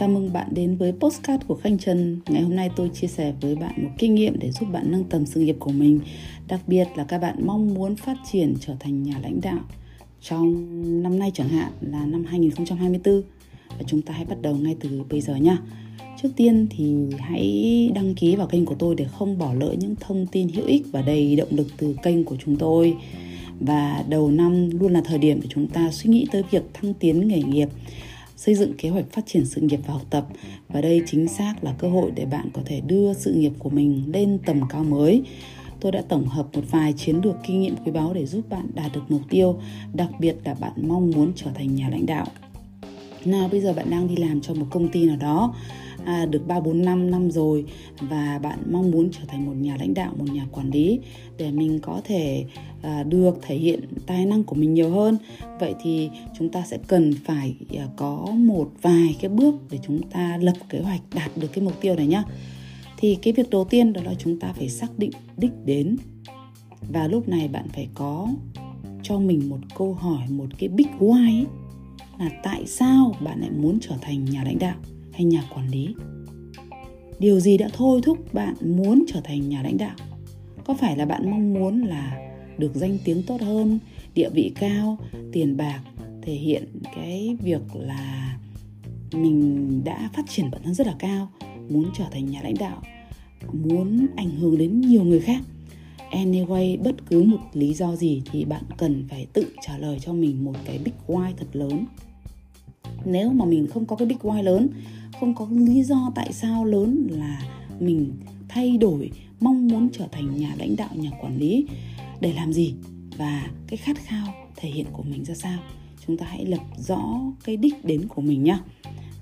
Chào mừng bạn đến với postcard của Khanh Trần. Ngày hôm nay tôi chia sẻ với bạn một kinh nghiệm để giúp bạn nâng tầm sự nghiệp của mình. Đặc biệt là các bạn mong muốn phát triển trở thành nhà lãnh đạo trong năm nay chẳng hạn là năm 2024. Và chúng ta hãy bắt đầu ngay từ bây giờ nhé. Trước tiên thì hãy đăng ký vào kênh của tôi để không bỏ lỡ những thông tin hữu ích và đầy động lực từ kênh của chúng tôi. Và đầu năm luôn là thời điểm để chúng ta suy nghĩ tới việc thăng tiến nghề nghiệp xây dựng kế hoạch phát triển sự nghiệp và học tập. Và đây chính xác là cơ hội để bạn có thể đưa sự nghiệp của mình lên tầm cao mới. Tôi đã tổng hợp một vài chiến lược kinh nghiệm quý báu để giúp bạn đạt được mục tiêu, đặc biệt là bạn mong muốn trở thành nhà lãnh đạo. Nào, bây giờ bạn đang đi làm cho một công ty nào đó à, được 3 4 5 năm rồi và bạn mong muốn trở thành một nhà lãnh đạo, một nhà quản lý để mình có thể à, được thể hiện tài năng của mình nhiều hơn. Vậy thì chúng ta sẽ cần phải à, có một vài cái bước để chúng ta lập kế hoạch đạt được cái mục tiêu này nhá. Thì cái việc đầu tiên đó là chúng ta phải xác định đích đến. Và lúc này bạn phải có cho mình một câu hỏi, một cái big why ấy, là tại sao bạn lại muốn trở thành nhà lãnh đạo hay nhà quản lý. Điều gì đã thôi thúc bạn muốn trở thành nhà lãnh đạo? Có phải là bạn mong muốn là được danh tiếng tốt hơn, địa vị cao, tiền bạc, thể hiện cái việc là mình đã phát triển bản thân rất là cao, muốn trở thành nhà lãnh đạo, muốn ảnh hưởng đến nhiều người khác? Anyway, bất cứ một lý do gì thì bạn cần phải tự trả lời cho mình một cái big why thật lớn. Nếu mà mình không có cái big why lớn không có lý do tại sao lớn là mình thay đổi, mong muốn trở thành nhà lãnh đạo, nhà quản lý để làm gì và cái khát khao thể hiện của mình ra sao. Chúng ta hãy lập rõ cái đích đến của mình nhá.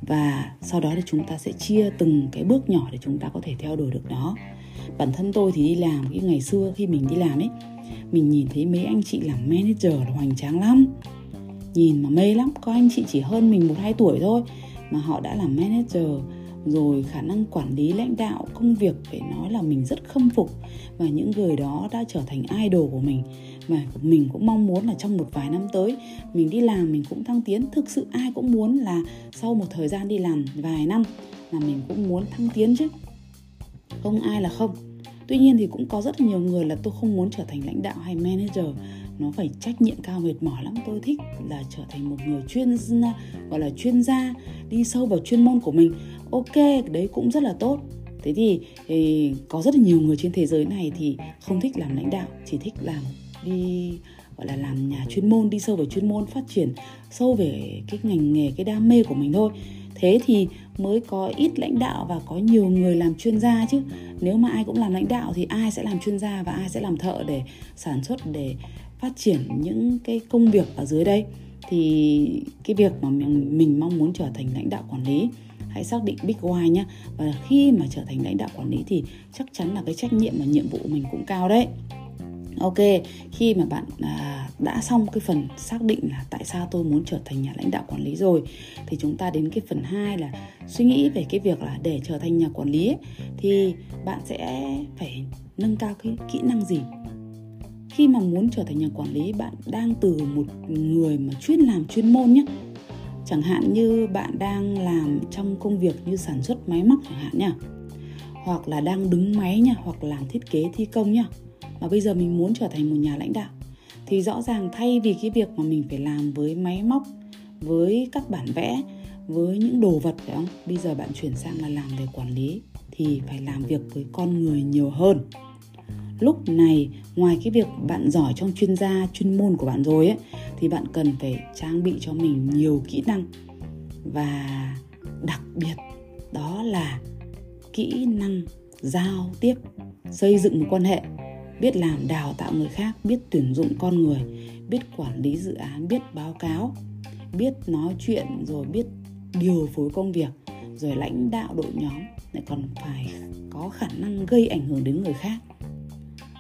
Và sau đó thì chúng ta sẽ chia từng cái bước nhỏ để chúng ta có thể theo đuổi được nó. Bản thân tôi thì đi làm cái ngày xưa khi mình đi làm ấy, mình nhìn thấy mấy anh chị làm manager là hoành tráng lắm. Nhìn mà mê lắm, có anh chị chỉ hơn mình một hai tuổi thôi mà họ đã làm manager, rồi khả năng quản lý lãnh đạo, công việc, phải nói là mình rất khâm phục. Và những người đó đã trở thành idol của mình. Và mình cũng mong muốn là trong một vài năm tới, mình đi làm mình cũng thăng tiến. Thực sự ai cũng muốn là sau một thời gian đi làm vài năm là mình cũng muốn thăng tiến chứ. Không ai là không. Tuy nhiên thì cũng có rất là nhiều người là tôi không muốn trở thành lãnh đạo hay manager nó phải trách nhiệm cao mệt mỏi lắm. Tôi thích là trở thành một người chuyên gọi là chuyên gia đi sâu vào chuyên môn của mình. Ok đấy cũng rất là tốt. Thế thì, thì có rất là nhiều người trên thế giới này thì không thích làm lãnh đạo chỉ thích làm đi gọi là làm nhà chuyên môn đi sâu vào chuyên môn phát triển sâu về cái ngành nghề cái đam mê của mình thôi. Thế thì mới có ít lãnh đạo và có nhiều người làm chuyên gia chứ. Nếu mà ai cũng làm lãnh đạo thì ai sẽ làm chuyên gia và ai sẽ làm thợ để sản xuất để phát triển những cái công việc ở dưới đây thì cái việc mà mình, mình mong muốn trở thành lãnh đạo quản lý hãy xác định big why nhé và khi mà trở thành lãnh đạo quản lý thì chắc chắn là cái trách nhiệm và nhiệm vụ mình cũng cao đấy. Ok khi mà bạn à, đã xong cái phần xác định là tại sao tôi muốn trở thành nhà lãnh đạo quản lý rồi thì chúng ta đến cái phần 2 là suy nghĩ về cái việc là để trở thành nhà quản lý ấy, thì bạn sẽ phải nâng cao cái kỹ năng gì? Khi mà muốn trở thành nhà quản lý, bạn đang từ một người mà chuyên làm chuyên môn nhé chẳng hạn như bạn đang làm trong công việc như sản xuất máy móc chẳng hạn nha hoặc là đang đứng máy nha hoặc làm thiết kế, thi công nhá. Mà bây giờ mình muốn trở thành một nhà lãnh đạo, thì rõ ràng thay vì cái việc mà mình phải làm với máy móc, với các bản vẽ, với những đồ vật, phải không? Bây giờ bạn chuyển sang là làm về quản lý, thì phải làm việc với con người nhiều hơn lúc này, ngoài cái việc bạn giỏi trong chuyên gia, chuyên môn của bạn rồi ấy, thì bạn cần phải trang bị cho mình nhiều kỹ năng. Và đặc biệt, đó là kỹ năng giao tiếp, xây dựng một quan hệ, biết làm đào tạo người khác, biết tuyển dụng con người, biết quản lý dự án, biết báo cáo, biết nói chuyện, rồi biết điều phối công việc, rồi lãnh đạo đội nhóm. Lại còn phải có khả năng gây ảnh hưởng đến người khác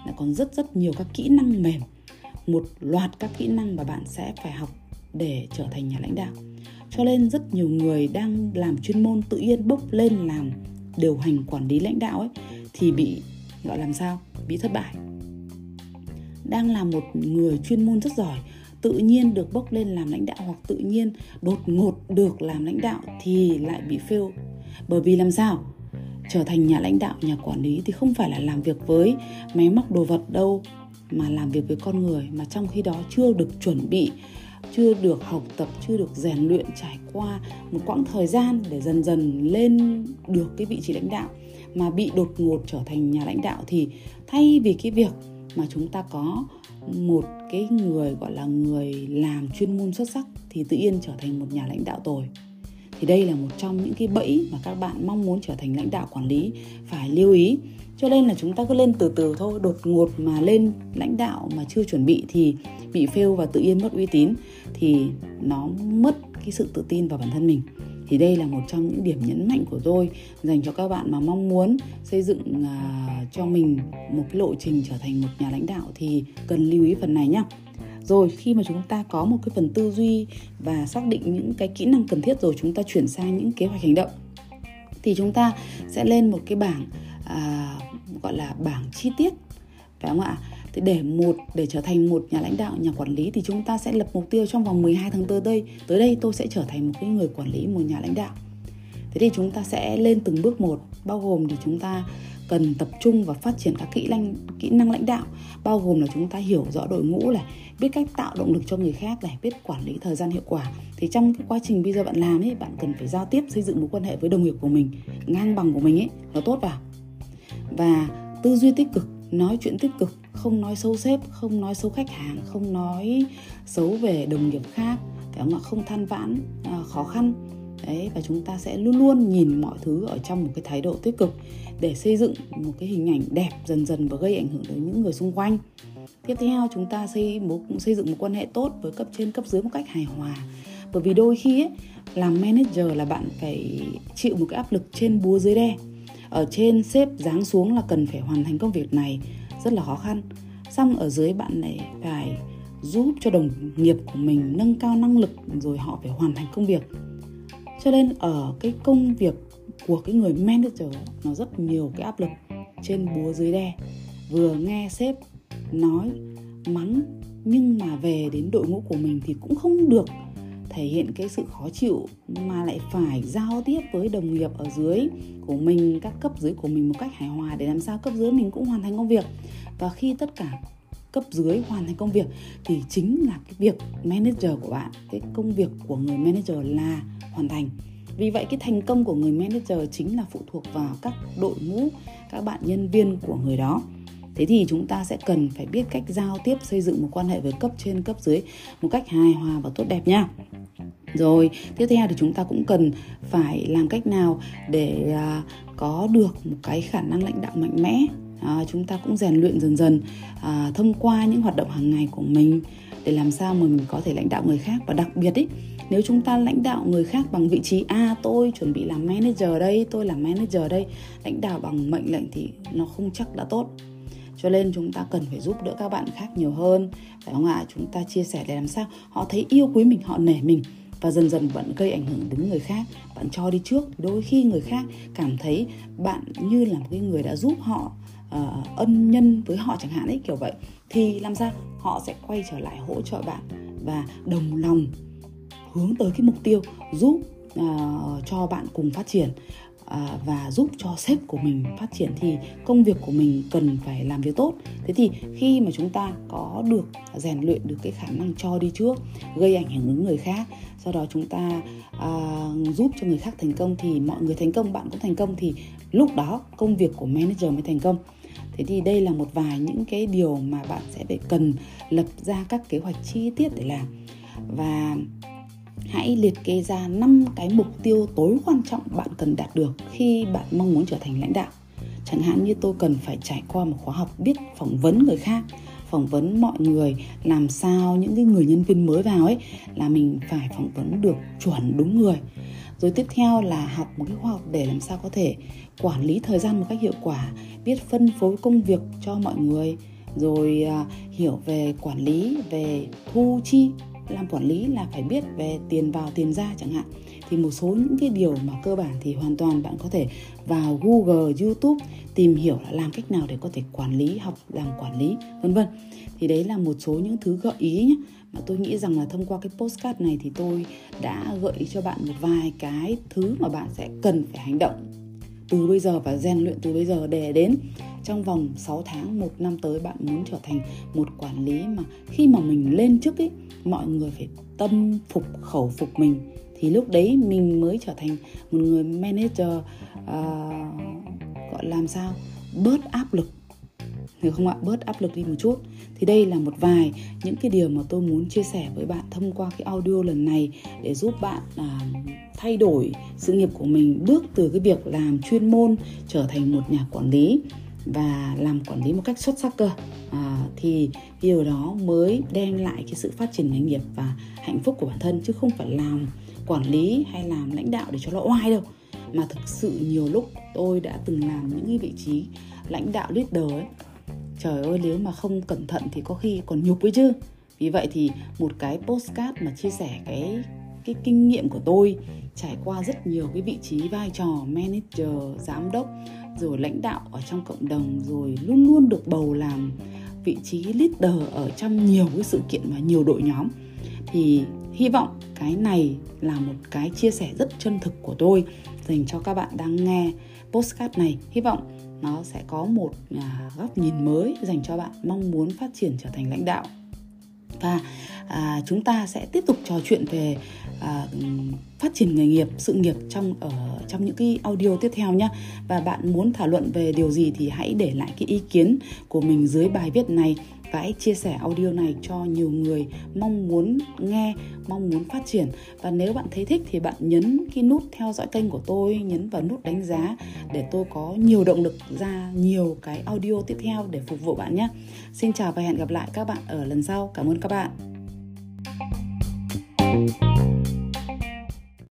lại còn rất rất nhiều các kỹ năng mềm. Một loạt các kỹ năng mà bạn sẽ phải học để trở thành nhà lãnh đạo. Cho nên rất nhiều người đang làm chuyên môn tự nhiên bốc lên làm điều hành quản lý lãnh đạo ấy, thì bị, gọi làm sao, bị thất bại. Đang là một người chuyên môn rất giỏi, tự nhiên được bốc lên làm lãnh đạo hoặc tự nhiên đột ngột được làm lãnh đạo thì lại bị fail. Bởi vì làm sao? Trở thành nhà lãnh đạo, nhà quản lý thì không phải là làm việc với máy móc đồ vật đâu, mà làm việc với con người mà trong khi đó chưa được chuẩn bị, chưa được học tập, chưa được rèn luyện trải qua một quãng thời gian để dần dần lên được cái vị trí lãnh đạo, mà bị đột ngột trở thành nhà lãnh đạo thì thay vì cái việc mà chúng ta có một cái người gọi là người làm chuyên môn xuất sắc thì tự nhiên trở thành một nhà lãnh đạo tồi thì đây là một trong những cái bẫy mà các bạn mong muốn trở thành lãnh đạo quản lý phải lưu ý. Cho nên là chúng ta cứ lên từ từ thôi đột ngột mà lên lãnh đạo mà chưa chuẩn bị thì bị fail và tự nhiên mất uy tín thì nó mất cái sự tự tin vào bản thân mình. Thì đây là một trong những điểm nhấn mạnh của tôi dành cho các bạn mà mong muốn xây dựng uh, cho mình một cái lộ trình trở thành một nhà lãnh đạo thì cần lưu ý phần này nhé rồi khi mà chúng ta có một cái phần tư duy và xác định những cái kỹ năng cần thiết rồi chúng ta chuyển sang những kế hoạch hành động thì chúng ta sẽ lên một cái bảng à, gọi là bảng chi tiết phải không ạ? Thì để một để trở thành một nhà lãnh đạo nhà quản lý thì chúng ta sẽ lập mục tiêu trong vòng 12 tháng tới đây tới đây tôi sẽ trở thành một cái người quản lý một nhà lãnh đạo. Thế thì chúng ta sẽ lên từng bước một bao gồm thì chúng ta cần tập trung và phát triển các kỹ năng kỹ năng lãnh đạo bao gồm là chúng ta hiểu rõ đội ngũ này biết cách tạo động lực cho người khác này biết quản lý thời gian hiệu quả. Thì trong cái quá trình bây giờ bạn làm ấy bạn cần phải giao tiếp xây dựng mối quan hệ với đồng nghiệp của mình ngang bằng của mình ấy nó tốt vào. Và tư duy tích cực nói chuyện tích cực không nói xấu sếp không nói xấu khách hàng không nói xấu về đồng nghiệp khác phải không ạ không than vãn à, khó khăn đấy và chúng ta sẽ luôn luôn nhìn mọi thứ ở trong một cái thái độ tích cực để xây dựng một cái hình ảnh đẹp dần dần và gây ảnh hưởng đến những người xung quanh. Tiếp theo chúng ta xây một xây dựng một quan hệ tốt với cấp trên cấp dưới một cách hài hòa. Bởi vì đôi khi ấy, làm manager là bạn phải chịu một cái áp lực trên búa dưới đe. Ở trên sếp giáng xuống là cần phải hoàn thành công việc này rất là khó khăn. Xong ở dưới bạn này phải giúp cho đồng nghiệp của mình nâng cao năng lực rồi họ phải hoàn thành công việc cho nên ở cái công việc của cái người manager nó rất nhiều cái áp lực trên búa dưới đe. Vừa nghe sếp nói, mắng, nhưng mà về đến đội ngũ của mình thì cũng không được thể hiện cái sự khó chịu mà lại phải giao tiếp với đồng nghiệp ở dưới của mình, các cấp dưới của mình một cách hài hòa để làm sao cấp dưới mình cũng hoàn thành công việc. Và khi tất cả cấp dưới hoàn thành công việc thì chính là cái việc manager của bạn, cái công việc của người manager là hoàn thành. Vì vậy cái thành công của người manager chính là phụ thuộc vào các đội ngũ các bạn nhân viên của người đó. Thế thì chúng ta sẽ cần phải biết cách giao tiếp xây dựng một quan hệ với cấp trên cấp dưới một cách hài hòa và tốt đẹp nha. Rồi tiếp theo thì chúng ta cũng cần phải làm cách nào để à, có được một cái khả năng lãnh đạo mạnh mẽ. À, chúng ta cũng rèn luyện dần dần à, thông qua những hoạt động hàng ngày của mình để làm sao mà mình có thể lãnh đạo người khác. Và đặc biệt ý nếu chúng ta lãnh đạo người khác bằng vị trí a à, tôi chuẩn bị làm manager đây tôi làm manager đây. Lãnh đạo bằng mệnh lệnh thì nó không chắc đã tốt. Cho nên chúng ta cần phải giúp đỡ các bạn khác nhiều hơn phải không ạ? Chúng ta chia sẻ để làm sao họ thấy yêu quý mình họ nể mình và dần dần bạn gây ảnh hưởng đến người khác. Bạn cho đi trước đôi khi người khác cảm thấy bạn như là một cái người đã giúp họ uh, ân nhân với họ chẳng hạn ấy kiểu vậy. Thì làm sao? Họ sẽ quay trở lại hỗ trợ bạn và đồng lòng hướng tới cái mục tiêu giúp uh, cho bạn cùng phát triển uh, và giúp cho sếp của mình phát triển thì công việc của mình cần phải làm việc tốt. Thế thì khi mà chúng ta có được rèn luyện được cái khả năng cho đi trước gây ảnh hưởng đến người khác sau đó chúng ta uh, giúp cho người khác thành công thì mọi người thành công bạn cũng thành công thì lúc đó công việc của manager mới thành công. Thế thì đây là một vài những cái điều mà bạn sẽ phải cần lập ra các kế hoạch chi tiết để làm. Và hãy liệt kê ra 5 cái mục tiêu tối quan trọng bạn cần đạt được khi bạn mong muốn trở thành lãnh đạo. Chẳng hạn như tôi cần phải trải qua một khóa học biết phỏng vấn người khác, phỏng vấn mọi người làm sao những cái người nhân viên mới vào ấy là mình phải phỏng vấn được chuẩn đúng người. Rồi tiếp theo là học một cái khóa học để làm sao có thể quản lý thời gian một cách hiệu quả, biết phân phối công việc cho mọi người, rồi à, hiểu về quản lý về thu chi làm quản lý là phải biết về tiền vào tiền ra chẳng hạn. Thì một số những cái điều mà cơ bản thì hoàn toàn bạn có thể vào Google, YouTube tìm hiểu là làm cách nào để có thể quản lý học làm quản lý vân vân. Thì đấy là một số những thứ gợi ý nhé mà tôi nghĩ rằng là thông qua cái postcard này thì tôi đã gợi ý cho bạn một vài cái thứ mà bạn sẽ cần phải hành động từ bây giờ và rèn luyện từ bây giờ để đến trong vòng 6 tháng, một năm tới bạn muốn trở thành một quản lý mà khi mà mình lên chức ấy, mọi người phải tâm phục khẩu phục mình thì lúc đấy mình mới trở thành một người manager uh, gọi làm sao? Bớt áp lực. Được không ạ? Bớt áp lực đi một chút. Thì đây là một vài những cái điều mà tôi muốn chia sẻ với bạn thông qua cái audio lần này để giúp bạn à, thay đổi sự nghiệp của mình bước từ cái việc làm chuyên môn trở thành một nhà quản lý và làm quản lý một cách xuất sắc cơ. À, thì điều đó mới đem lại cái sự phát triển nghề nghiệp và hạnh phúc của bản thân chứ không phải làm quản lý hay làm lãnh đạo để cho nó oai đâu. Mà thực sự nhiều lúc tôi đã từng làm những cái vị trí lãnh đạo leader ấy. Trời ơi nếu mà không cẩn thận thì có khi còn nhục ấy chứ. Vì vậy thì một cái postcard mà chia sẻ cái cái kinh nghiệm của tôi trải qua rất nhiều cái vị trí vai trò manager giám đốc rồi lãnh đạo ở trong cộng đồng, rồi luôn luôn được bầu làm vị trí leader ở trong nhiều cái sự kiện và nhiều đội nhóm. Thì hy vọng cái này là một cái chia sẻ rất chân thực của tôi, dành cho các bạn đang nghe postcard này. Hy vọng nó sẽ có một à, góc nhìn mới dành cho bạn mong muốn phát triển trở thành lãnh đạo và à, chúng ta sẽ tiếp tục trò chuyện về à, phát triển nghề nghiệp sự nghiệp trong ở trong những cái audio tiếp theo nhé và bạn muốn thảo luận về điều gì thì hãy để lại cái ý kiến của mình dưới bài viết này và hãy chia sẻ audio này cho nhiều người mong muốn nghe, mong muốn phát triển. Và nếu bạn thấy thích thì bạn nhấn cái nút theo dõi kênh của tôi, nhấn vào nút đánh giá để tôi có nhiều động lực ra nhiều cái audio tiếp theo để phục vụ bạn nhé. Xin chào và hẹn gặp lại các bạn ở lần sau. Cảm ơn các bạn.